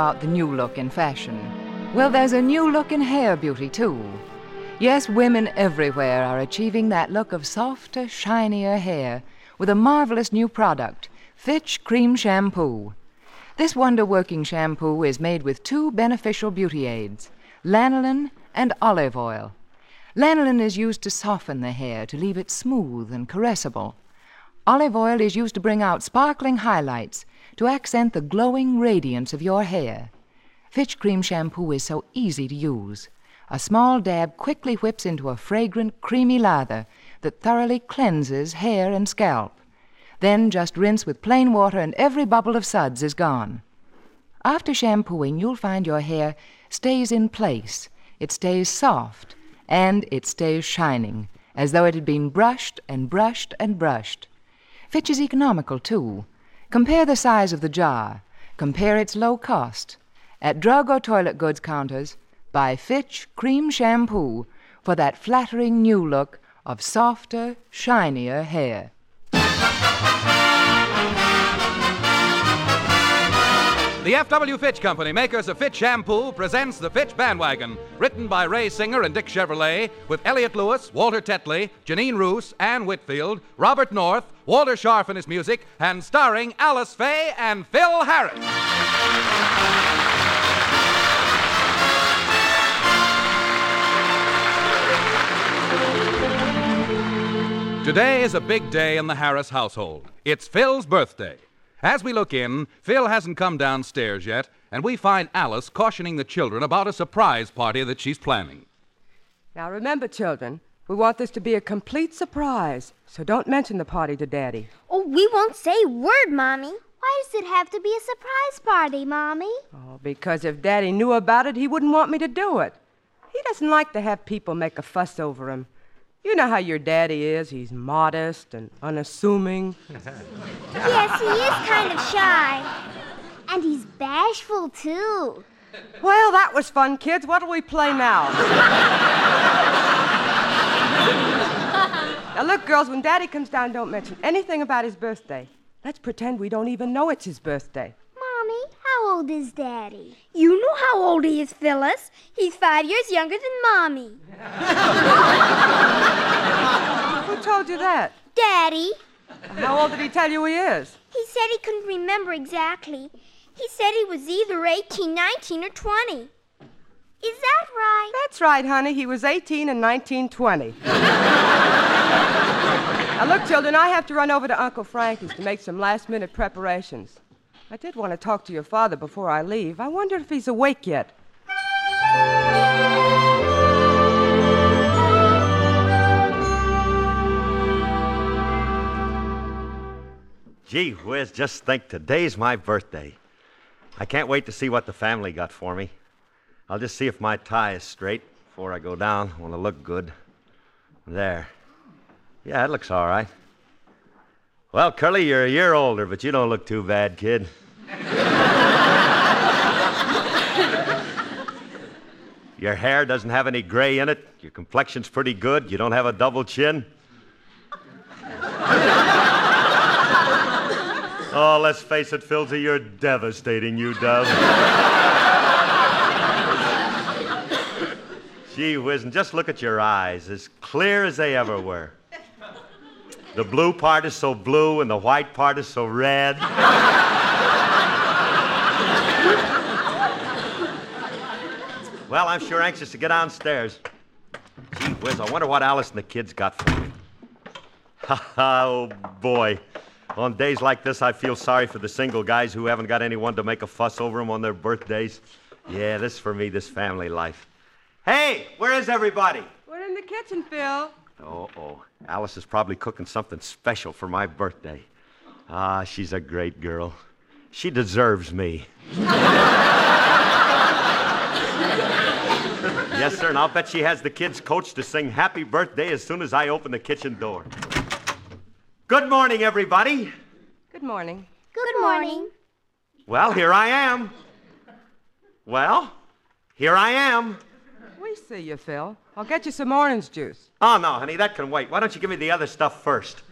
about the new look in fashion. Well, there's a new look in hair beauty, too. Yes, women everywhere are achieving that look of softer, shinier hair with a marvelous new product, Fitch Cream Shampoo. This wonder working shampoo is made with two beneficial beauty aids, lanolin and olive oil. Lanolin is used to soften the hair, to leave it smooth and caressable. Olive oil is used to bring out sparkling highlights, to accent the glowing radiance of your hair. Fitch Cream Shampoo is so easy to use. A small dab quickly whips into a fragrant, creamy lather that thoroughly cleanses hair and scalp. Then just rinse with plain water and every bubble of suds is gone. After shampooing, you'll find your hair stays in place. It stays soft and it stays shining, as though it had been brushed and brushed and brushed. Fitch is economical, too. Compare the size of the jar. Compare its low cost. At drug or toilet goods counters, buy Fitch Cream Shampoo for that flattering new look of softer, shinier hair. The FW Fitch Company, makers of Fitch Shampoo, presents The Fitch Bandwagon, written by Ray Singer and Dick Chevillat, with Elliott Lewis, Walter Tetley, Janine Roos, Ann Whitfield, Robert North, Walter Scharf and his music, and starring Alice Faye and Phil Harris. Today is a big day in the Harris household. It's Phil's birthday. As we look in, Phil hasn't come downstairs yet, and we find Alice cautioning the children about a surprise party that she's planning. Now remember, children, we want this to be a complete surprise, so don't mention the party to Daddy. Oh, we won't say a word, Mommy. Why does it have to be a surprise party, Mommy? Oh, because if Daddy knew about it, he wouldn't want me to do it. He doesn't like to have people make a fuss over him. You know how your daddy is. He's modest and unassuming. Yes, he is kind of shy. And he's bashful, too. Well, that was fun, kids. What'll we play now? now, look, girls, when Daddy comes down, don't mention anything about his birthday. Let's pretend we don't even know it's his birthday. Mommy, how old is Daddy? You know how old he is, Phyllis. He's five years younger than Mommy. Who told you that? Daddy? How old did he tell you he is? He said he couldn't remember exactly. He said he was either 18, 19, or 20. Is that right? That's right, honey. He was 18 in 1920. now, look, children, I have to run over to Uncle Frankie's to make some last minute preparations. I did want to talk to your father before I leave. I wonder if he's awake yet. Gee whiz, just think today's my birthday. I can't wait to see what the family got for me. I'll just see if my tie is straight before I go down. I want to look good. There. Yeah, it looks all right. Well, Curly, you're a year older, but you don't look too bad, kid. Your hair doesn't have any gray in it. Your complexion's pretty good. You don't have a double chin. oh, let's face it, Philzy, you're devastating, you dove. Gee whiz, and just look at your eyes, as clear as they ever were. The blue part is so blue, and the white part is so red. Well, I'm sure anxious to get downstairs. Gee whiz, I wonder what Alice and the kids got for me. Ha ha, oh boy. On days like this, I feel sorry for the single guys who haven't got anyone to make a fuss over them on their birthdays. Yeah, this for me, this family life. Hey, where is everybody? We're in the kitchen, Phil. Oh, oh. Alice is probably cooking something special for my birthday. Ah, she's a great girl. She deserves me. Yes, sir, and I'll bet she has the kids coached to sing happy birthday as soon as I open the kitchen door. Good morning, everybody. Good morning. Good morning. Well, here I am. Well, here I am. We see you, Phil. I'll get you some orange juice. Oh, no, honey, that can wait. Why don't you give me the other stuff first?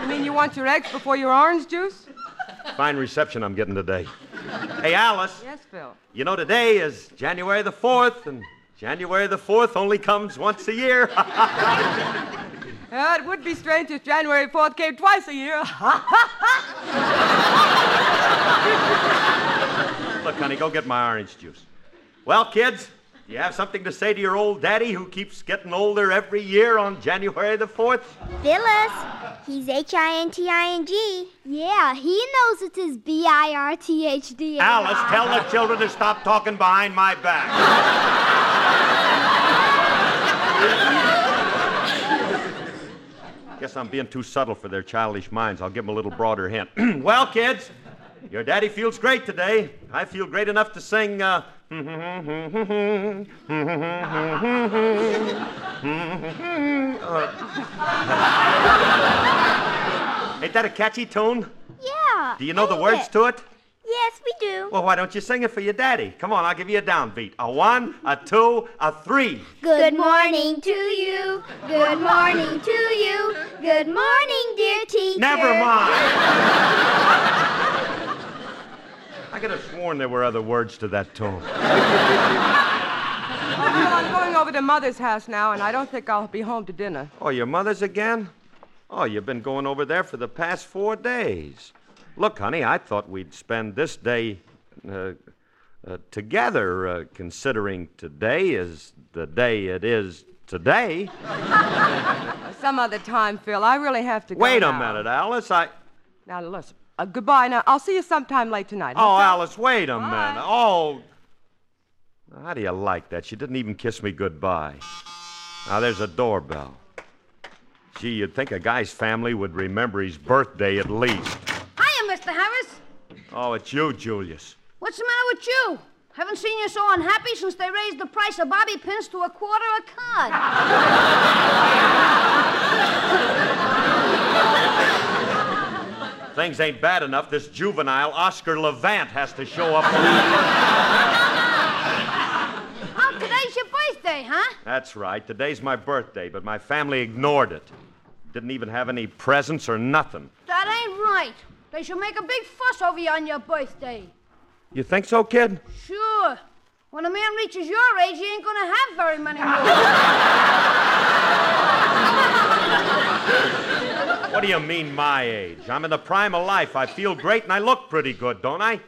You mean you want your eggs before your orange juice? Fine reception I'm getting today. Hey, Alice, Yes, Phil. you know today is January the 4th, and January the 4th only comes once a year. Uh, it would be strange if January 4th came twice a year. Look, honey, go get my orange juice. Well, kids, do you have something to say to your old daddy who keeps getting older every year on January the 4th? Phyllis, he's H I N T I N G. Yeah, he knows it's his B-I-R-T-H-D. Alice, tell the children to stop talking behind my back. Guess I'm being too subtle for their childish minds. I'll give them a little broader hint. well, kids, your daddy feels great today. I feel great enough to sing. Uh, Ain't that a catchy tune? Yeah. Do you know the words it? to it? Yes, we do. Well, why don't you sing it for your daddy? Come on, I'll give you a downbeat. A one, a two, a three. Good morning to you. Good morning to you. Good morning, dear teacher. Never mind. I could have sworn there were other words to that tune. Well, I'm going over to Mother's house now, and I don't think I'll be home to dinner. Oh, your mother's again? Oh, you've been going over there for the past four days. Look, honey, I thought we'd spend this day uh, uh, together, uh, considering today is the day it is today. Some other time, Phil. I really have to go. Wait a now. minute, Alice. I. Now, listen. Uh, goodbye. Now, I'll see you sometime late tonight. Oh, huh, Phil? Alice, wait a minute. Oh. How do you like that? She didn't even kiss me goodbye. Now, there's a doorbell. Gee, you'd think a guy's family would remember his birthday at least. Hiya, Mr. Harris. Oh, it's you, Julius. What's the matter with you? Haven't seen you so unhappy since they raised the price of bobby pins to a quarter a card. Things ain't bad enough. This juvenile Oscar Levant has to show up. oh, today's your birthday, huh? That's right. Today's my birthday, but my family ignored it. Didn't even have any presents or nothing. That ain't right. They should make a big fuss over you on your birthday. You think so, kid? Sure. When a man reaches your age, he ain't gonna have very many more. What do you mean, my age? I'm in the prime of life. I feel great and I look pretty good, don't I?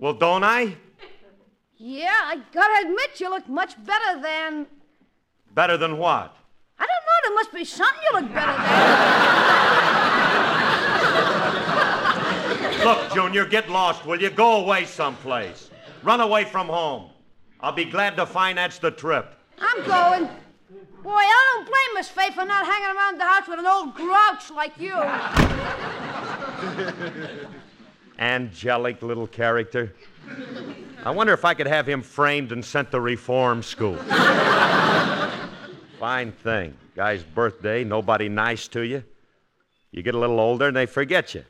Well, don't I? yeah, I gotta admit you look much better than. Better than what? I don't know, there must be something you look better than. Look, Junior, get lost, will you? Go away someplace. Run away from home. I'll be glad to finance the trip. I'm going. Boy, I don't blame Miss Faye for not hanging around the house with an old grouch like you. Angelic little character. I wonder if I could have him framed and sent to reform school. Fine thing. Guy's birthday, nobody nice to you. You get a little older and they forget you.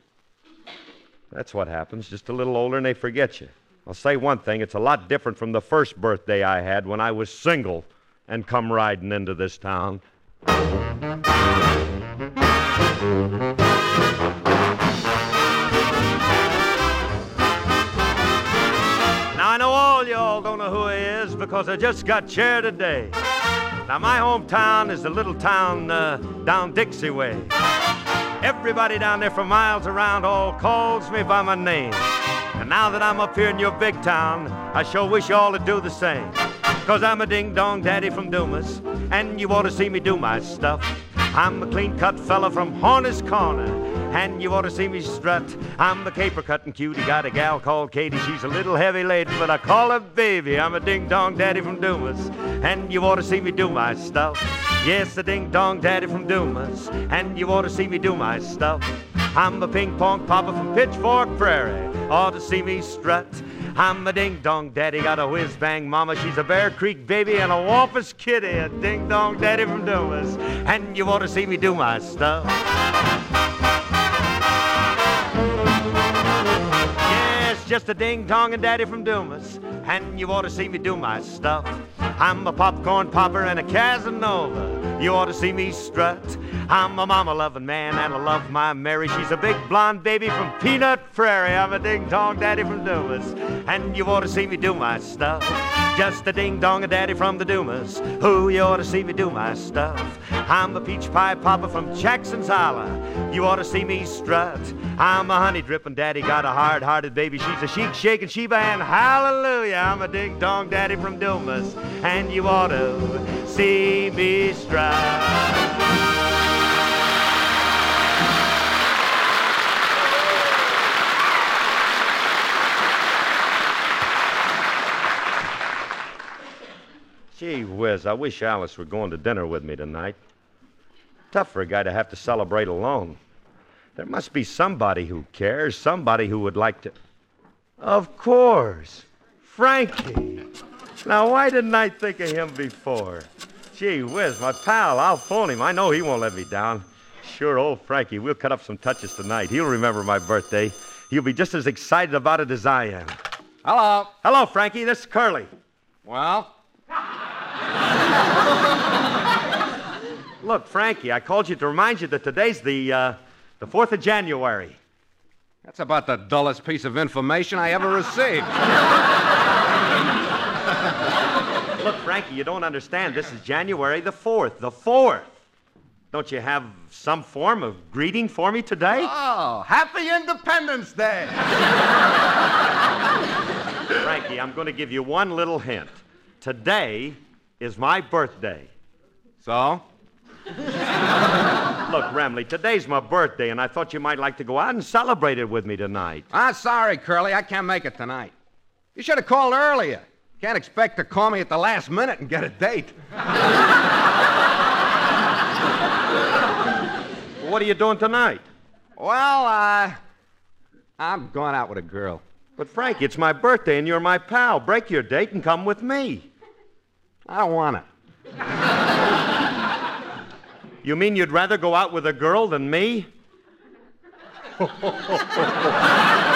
That's what happens. Just a little older and they forget you. I'll say one thing it's a lot different from the first birthday I had when I was single and come riding into this town. Now I know all y'all don't know who he is because I just got chair today. Now my hometown is the little town uh, down Dixie way. Everybody down there for miles around all calls me by my name. And now that I'm up here in your big town, I sure wish y'all to do the same. Cause I'm a ding dong daddy from Dumas, and you ought to see me do my stuff. I'm a clean cut fella from Horner's Corner, and you ought to see me strut. I'm the caper cutting cutie, got a gal called Katie. She's a little heavy laden, but I call her baby. I'm a ding dong daddy from Dumas, and you ought to see me do my stuff. Yes, a ding dong daddy from Dumas, and you ought to see me do my stuff. I'm a ping pong papa from Pitchfork Prairie, ought to see me strut. I'm a ding dong daddy, got a whiz bang mama. She's a Bear Creek baby and a Wampus kitty. A ding dong daddy from Dumas. And you ought to see me do my stuff. Yes, just a ding dong and daddy from Dumas. And you ought to see me do my stuff. I'm a popcorn popper and a Casanova. You ought to see me strut. I'm a mama loving man and I love my Mary. She's a big blonde baby from Peanut Prairie. I'm a ding dong daddy from Dumas. And you ought to see me do my stuff. Just a ding dong daddy from the Dumas. Who you ought to see me do my stuff. I'm a peach pie popper from Jackson's Holla. You ought to see me strut. I'm a honey dripping daddy, got a hard hearted baby. She's a chic shaking Sheba and hallelujah. I'm a ding dong daddy from Dumas. And you ought to see me strut. Gee whiz, I wish Alice were going to dinner with me tonight. Tough for a guy to have to celebrate alone. There must be somebody who cares, somebody who would like to. Of course, Frankie. Now, why didn't I think of him before? Gee whiz, my pal, I'll phone him. I know he won't let me down. Sure, old Frankie. We'll cut up some touches tonight. He'll remember my birthday. He'll be just as excited about it as I am. Hello. Hello, Frankie. This is Curly. Well, Look, Frankie, I called you to remind you that today's the uh, the Fourth of January. that's about the dullest piece of information I ever received. Frankie, you don't understand. This is January the fourth. The fourth. Don't you have some form of greeting for me today? Oh, happy Independence Day. Frankie, I'm going to give you one little hint. Today is my birthday. So? Look, Remley, today's my birthday, and I thought you might like to go out and celebrate it with me tonight. I'm sorry, Curly. I can't make it tonight. You should have called earlier. Can't expect to call me at the last minute and get a date. What are you doing tonight? Well, uh, I'm going out with a girl. But, Frankie, it's my birthday, and you're my pal. Break your date and come with me. I don't want it. You mean you'd rather go out with a girl than me?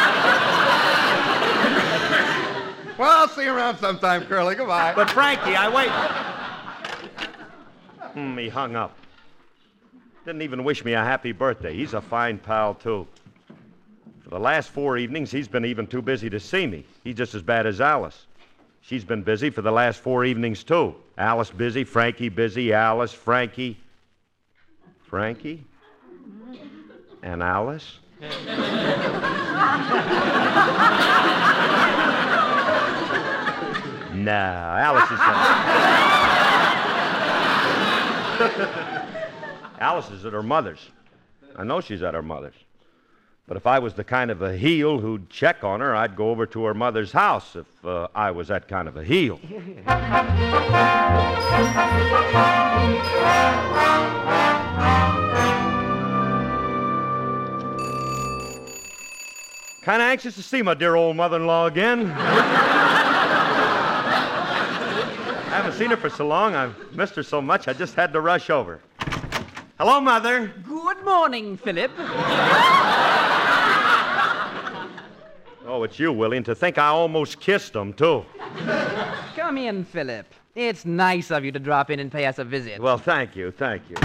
Well, I'll see you around sometime, Curly. Goodbye. But, Frankie, I wait. Hmm, he hung up. Didn't even wish me a happy birthday. He's a fine pal, too. For the last four evenings, he's been even too busy to see me. He's just as bad as Alice. She's been busy for the last four evenings, too. Alice busy, Frankie busy, Alice, Frankie. Frankie? And Alice? no, Alice is. Alice is at her mother's. I know she's at her mother's. But if I was the kind of a heel who'd check on her, I'd go over to her mother's house if uh, I was that kind of a heel. Kind of anxious to see my dear old mother in law again. I haven't seen her for so long. I've missed her so much, I just had to rush over. Hello, Mother. Good morning, Philip. Oh, it's you, Willie, and to think I almost kissed him, too. Come in, Philip. It's nice of you to drop in and pay us a visit. Well, thank you, thank you.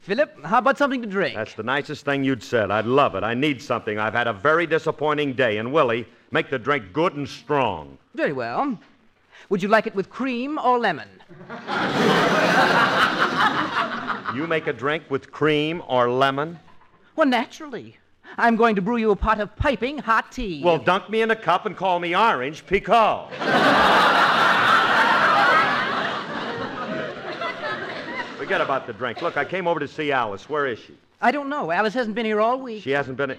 Philip, how about something to drink? That's the nicest thing you'd said. I'd love it. I need something. I've had a very disappointing day. And, Willie, make the drink good and strong. Very well. Would you like it with cream or lemon? You make a drink with cream or lemon? Well, naturally. I'm going to brew you a pot of piping hot tea. Well, dunk me in a cup and call me Orange Pekoe. Forget about the drink. Look, I came over to see Alice. Where is she? I don't know. Alice hasn't been here all week. She hasn't been.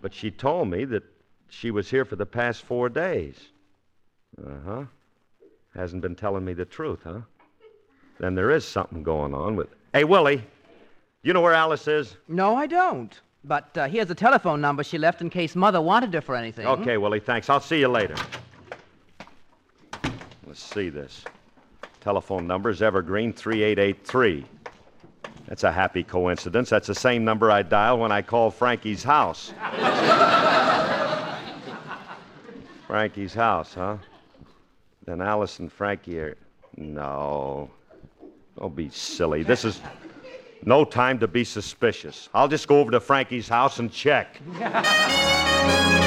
But she told me that she was here for the past four days. Uh huh. Hasn't been telling me the truth, huh? Then there is something going on with. Hey, Willie, you know where Alice is? No, I don't. But uh, here's the telephone number she left in case Mother wanted her for anything. Okay, Willie, thanks. I'll see you later. Let's see this. Telephone number is Evergreen 3883. That's a happy coincidence. That's the same number I dial when I call Frankie's house. Frankie's house, huh? Then Alice and Frankie are. No. Don't be silly. This is no time to be suspicious. I'll just go over to Frankie's house and check.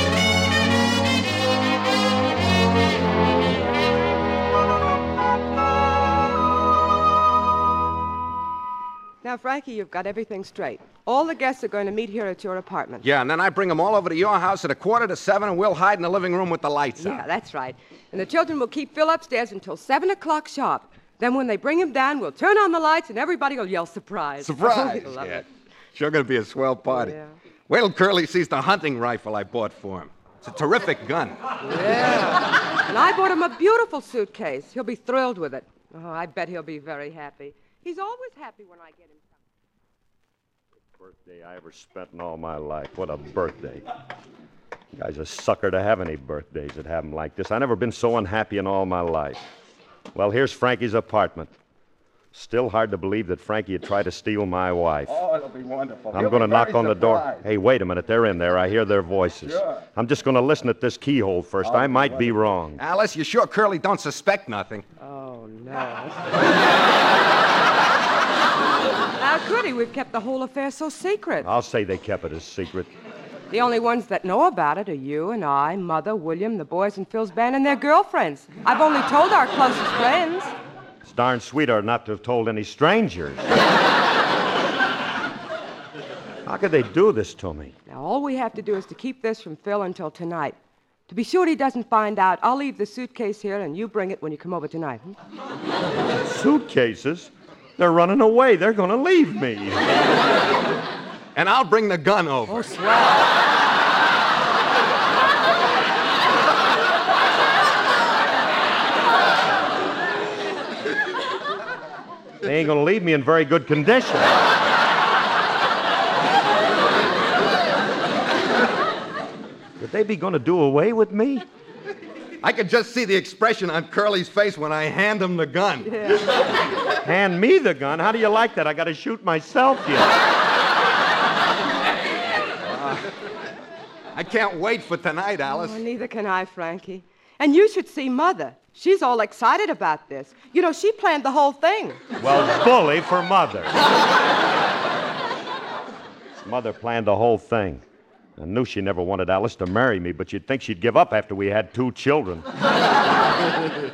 Now, Frankie, you've got everything straight. All the guests are going to meet here at your apartment. Yeah, and then I bring them all over to your house at a quarter to seven, and we'll hide in the living room with the lights on. Yeah, out. that's right. And the children will keep Phil upstairs until 7 o'clock sharp. Then, when they bring him down, we'll turn on the lights and everybody will yell surprise. Surprise! Love yeah. it. Sure gonna be a swell party. Yeah. Wait till Curly sees the hunting rifle I bought for him. It's a terrific gun. Yeah. and I bought him a beautiful suitcase. He'll be thrilled with it. Oh, I bet he'll be very happy. He's always happy when I get him something. Birthday I ever spent in all my life. What a birthday. Guy's a sucker to have any birthdays that have 'em like this. i never been so unhappy in all my life. Well, here's Frankie's apartment. Still hard to believe that Frankie had tried to steal my wife. Oh, it'll be wonderful. I'm going to knock on the door. Hey, wait a minute. They're in there. I hear their voices. Sure. I'm just going to listen at this keyhole first. Oh, I might be wrong. Alice, you sure Curly don't suspect nothing? Oh, no. How? We've kept the whole affair so secret. I'll say they kept it a secret. The only ones that know about it are you and I, Mother, William, the boys in Phil's band, and their girlfriends. I've only told our closest friends. It's darn sweet of her not to have told any strangers. How could they do this to me? Now, all we have to do is to keep this from Phil until tonight. To be sure he doesn't find out, I'll leave the suitcase here and you bring it when you come over tonight. hmm? Suitcases? They're running away. They're going to leave me. And I'll bring the gun over. Oh, swell. They ain't going to leave me in very good condition. Would they be going to do away with me? I could just see the expression on Curly's face when I hand him the gun. Hand me the gun. How do you like that? I got to shoot myself yet. I can't wait for tonight, Alice. Oh, neither can I, Frankie. And you should see Mother. She's all excited about this. You know, she planned the whole thing. Well, bully for mother. mother planned the whole thing. I knew she never wanted Alice to marry me, but you'd think she'd give up after we had two children. Why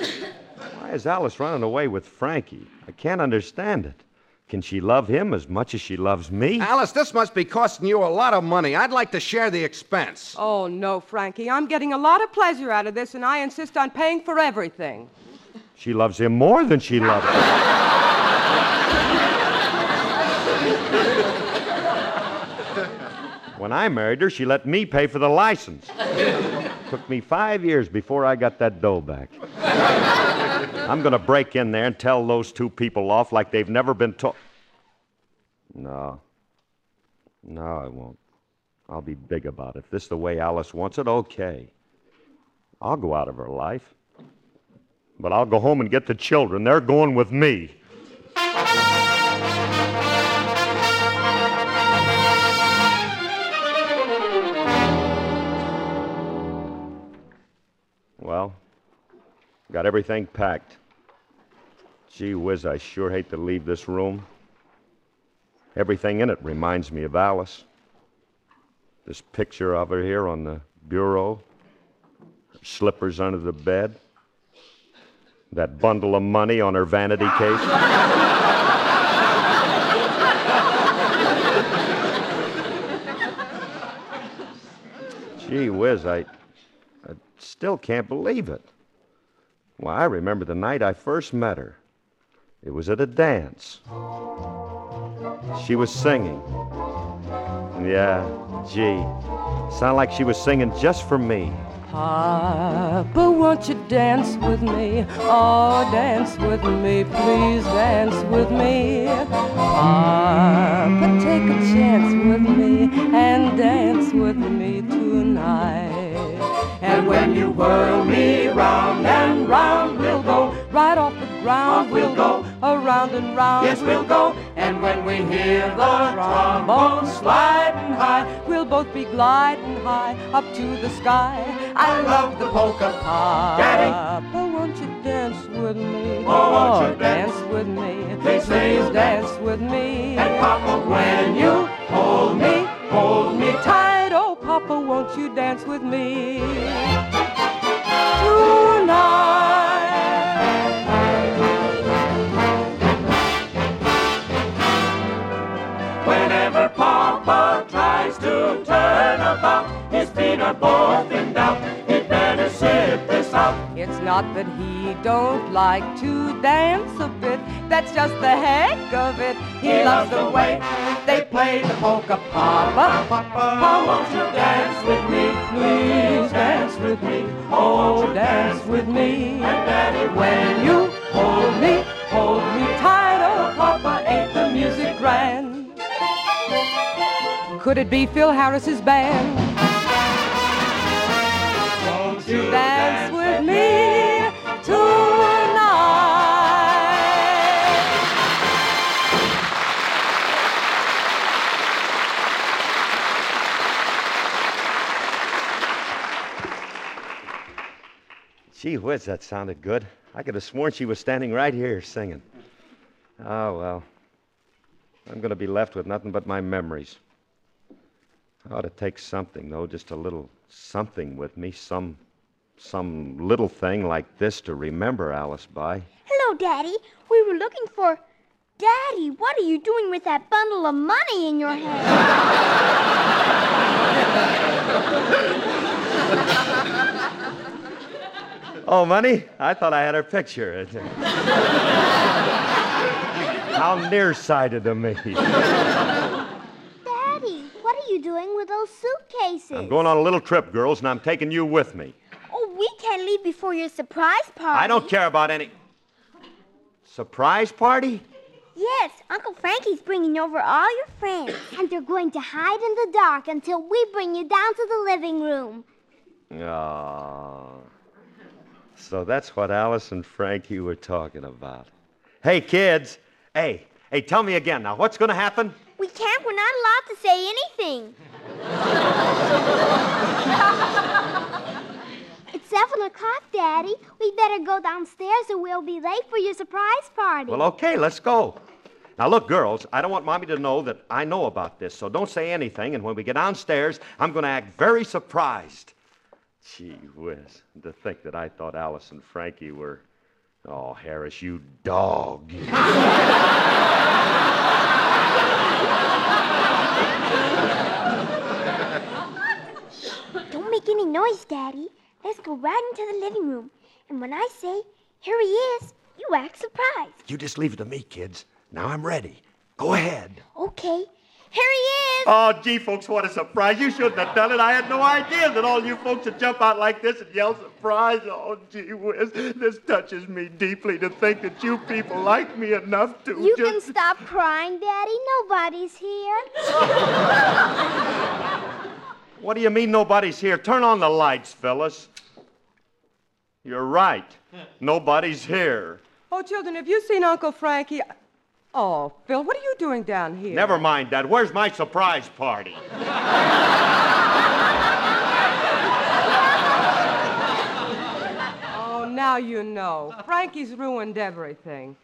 is Alice running away with Frankie? I can't understand it. Can she love him as much as she loves me? Alice, this must be costing you a lot of money. I'd like to share the expense. Oh, no, Frankie. I'm getting a lot of pleasure out of this, and I insist on paying for everything. She loves him more than she loves me. when I married her, she let me pay for the license. Took me five years before I got that dough back. I'm going to break in there and tell those two people off like they've never been taught. No. No, I won't. I'll be big about it. If this is the way Alice wants it, okay. I'll go out of her life. But I'll go home and get the children. They're going with me. Well, got everything packed. Gee whiz, I sure hate to leave this room. Everything in it reminds me of Alice. This picture of her here on the bureau, her slippers under the bed, that bundle of money on her vanity case. Gee whiz, I, I still can't believe it. Well, I remember the night I first met her. It was at a dance. She was singing. Yeah, gee. Sounded like she was singing just for me. Papa, won't you dance with me? Oh, dance with me, please dance with me. Papa, take a chance with me and dance with me tonight. When you whirl me round and round, we'll go right off the ground. We'll go around and round. Yes, we'll go. And when we hear the trombone sliding high, we'll both be gliding high up to the sky. I love the polka pop. Daddy. Papa, won't you dance with me? Oh, won't you oh, dance, dance? with me? Please, Please please dance with me. And Papa, when you hold me, hold me tight. Oh, won't you dance with me? Tonight? Whenever Papa tries to turn about, his feet are both in doubt. Not that he don't like to dance a bit, that's just the heck of it. He loves the way they play the polka papa. Papa, won't you dance with me? Please dance with me. Oh, dance with me. And Daddy, when you hold me, hold me tight. Oh, Papa, ain't the music grand? Could it be Phil Harris's band? Won't you dance Gee whiz, that sounded good. I could have sworn she was standing right here singing. Oh, well. I'm going to be left with nothing but my memories. I ought to take something, though, just a little something with me, some some little thing like this to remember Alice by. Hello, Daddy. We were looking for. Daddy, what are you doing with that bundle of money in your hand? Oh, money? I thought I had her picture. How nearsighted of me. Daddy, what are you doing with those suitcases? I'm going on a little trip, girls, and I'm taking you with me. Oh, we can't leave before your surprise party. I don't care about any. Surprise party? Yes, Uncle Frankie's bringing over all your friends. And they're going to hide in the dark until we bring you down to the living room. Oh. So that's what Alice and Frankie were talking about. Hey, kids. Hey, hey, tell me again now. What's going to happen? We can't. We're not allowed to say anything. It's seven o'clock, Daddy. We better go downstairs or we'll be late for your surprise party. Well, okay, let's go. Now, look, girls, I don't want Mommy to know that I know about this, so don't say anything. And when we get downstairs, I'm going to act very surprised. Gee whiz, to think that I thought Alice and Frankie were. Oh, Harris, you dog. Don't make any noise, Daddy. Let's go right into the living room. And when I say, here he is, you act surprised. You just leave it to me, kids. Now I'm ready. Go ahead. Okay. Here he is. Oh, gee, folks, what a surprise. You shouldn't have done it. I had no idea that all you folks would jump out like this and yell surprise. Oh, gee whiz. This touches me deeply to think that you people like me enough to You can stop crying, Daddy. Nobody's here. What do you mean nobody's here? Turn on the lights, Phyllis. You're right. Nobody's here. Oh, children, have you seen Uncle Frankie? Oh, Phil, what are you doing down here? Never mind, Dad. Where's my surprise party? Oh, now you know. Frankie's ruined everything.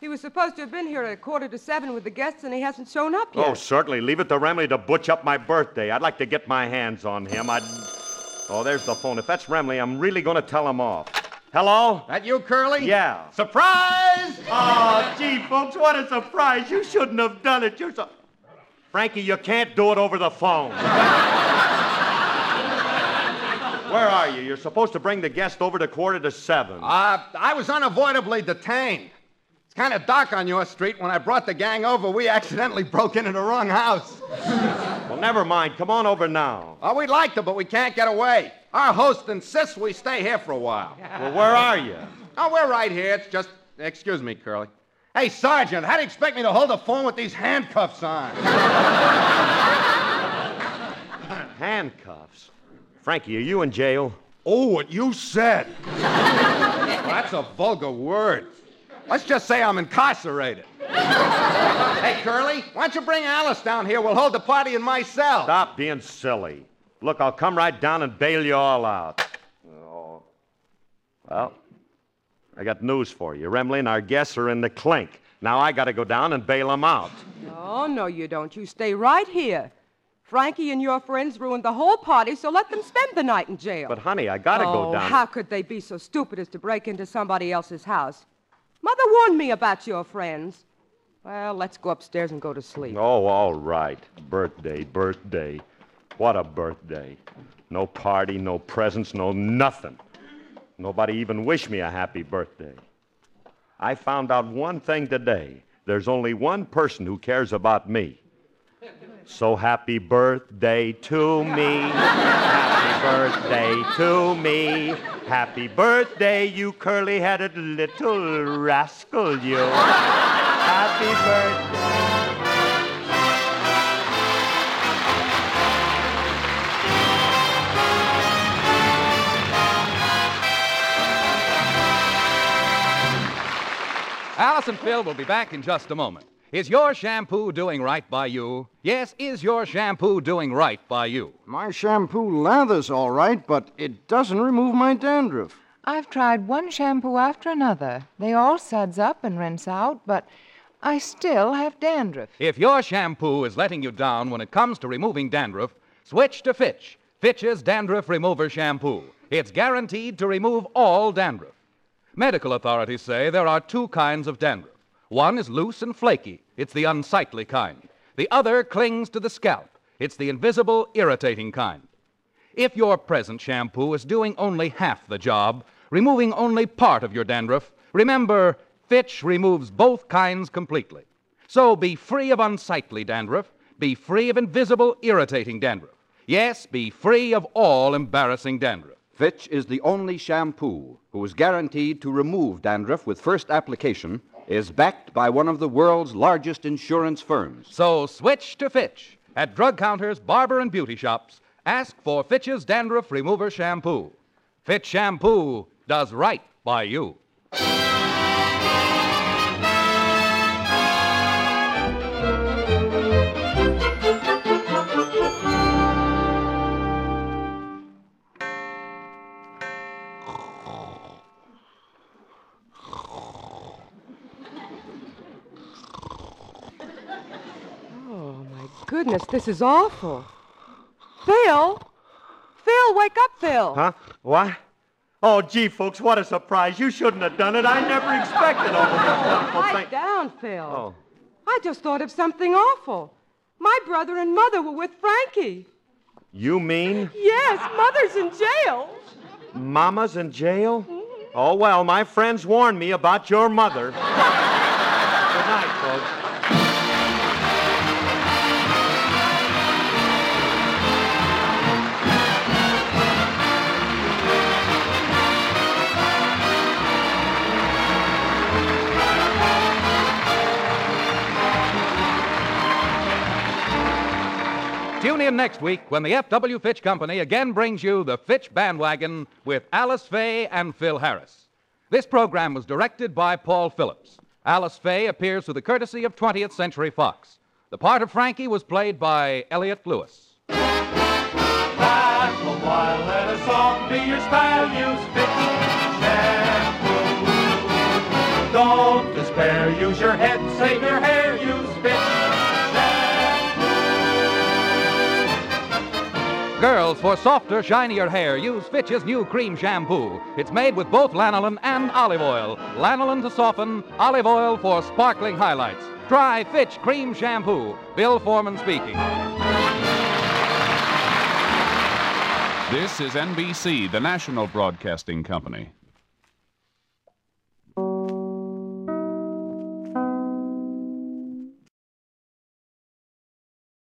He was supposed to have been here at a quarter to seven with the guests, and he hasn't shown up yet. Oh, certainly. Leave it to Remley to butch up my birthday. I'd like to get my hands on him. I'd. Oh, there's the phone. If that's Remley, I'm really going to tell him off. Hello? That you, Curly? Yeah. Surprise! Oh, gee, folks, what a surprise. You shouldn't have done it. You're so. Frankie, you can't do it over the phone. Where are you? You're supposed to bring the guest over to quarter to seven. Uh, I was unavoidably detained. It's kind of dark on your street. When I brought the gang over, we accidentally broke into the wrong house. Well, never mind. Come on over now. Oh, we'd like to, but we can't get away. Our host insists we stay here for a while. Well, where are you? Oh, we're right here. It's just. Excuse me, Curly. Hey, Sergeant, how do you expect me to hold the phone with these handcuffs on? Handcuffs. Frankie, are you in jail? Oh, what you said. that's a vulgar word. Let's just say I'm incarcerated. hey, Curly, why don't you bring Alice down here? We'll hold the party in my cell. Stop being silly. Look, I'll come right down and bail you all out. Oh. Well, I got news for you. Remley and our guests are in the clink. Now I got to go down and bail them out. Oh, no, you don't. You stay right here. Frankie and your friends ruined the whole party, so let them spend the night in jail. But, honey, I got to oh, go down. How could they be so stupid as to break into somebody else's house? Mother warned me about your friends. Well, let's go upstairs and go to sleep. Oh, all right. Birthday, birthday. What a birthday. No party, no presents, no nothing. Nobody even wished me a happy birthday. I found out one thing today. There's only one person who cares about me. So happy birthday to me. happy birthday to me. Happy birthday, you curly headed little rascal, you. happy birthday. Alice and Phil will be back in just a moment. Is your shampoo doing right by you? Yes, is your shampoo doing right by you? My shampoo lathers all right, but it doesn't remove my dandruff. I've tried one shampoo after another. They all suds up and rinse out, but I still have dandruff. If your shampoo is letting you down when it comes to removing dandruff, switch to Fitch. Fitch's Dandruff Remover Shampoo. It's guaranteed to remove all dandruff. Medical authorities say there are two kinds of dandruff. One is loose and flaky. It's the unsightly kind. The other clings to the scalp. It's the invisible, irritating kind. If your present shampoo is doing only half the job, removing only part of your dandruff, remember, Fitch removes both kinds completely. So be free of unsightly dandruff. Be free of invisible, irritating dandruff. Yes, be free of all embarrassing dandruff. Fitch is the only shampoo who is guaranteed to remove dandruff with first application is backed by one of the world's largest insurance firms. So switch to Fitch. At drug counters, barber, and beauty shops, ask for Fitch's Dandruff Remover Shampoo. Fitch Shampoo does right by you. Goodness, this is awful. Phil? Phil, wake up, Phil. Huh? What? Oh, gee, folks, what a surprise. You shouldn't have done it. I never expected all of this wonderful thing. down, Phil. Oh. I just thought of something awful. My brother and mother were with Frankie. You mean Yes, mother's in jail. Mama's in jail? Mm-hmm. Oh, well, my friends warned me about your mother. Good night, folks. In next week when the F.W. Fitch Company again brings you the Fitch Bandwagon with Alice Faye and Phil Harris. This program was directed by Paul Phillips. Alice Faye appears through the courtesy of 20th Century Fox. The part of Frankie was played by Elliott Lewis. Laugh a while, let a song be your style. Use Fitch shampoo. Don't despair, use your head, save your Girls, for softer, shinier hair, use Fitch's new cream shampoo. It's made with both lanolin and olive oil. Lanolin to soften, olive oil for sparkling highlights. Try Fitch Cream Shampoo. Bill Forman speaking. This is NBC, the national broadcasting company.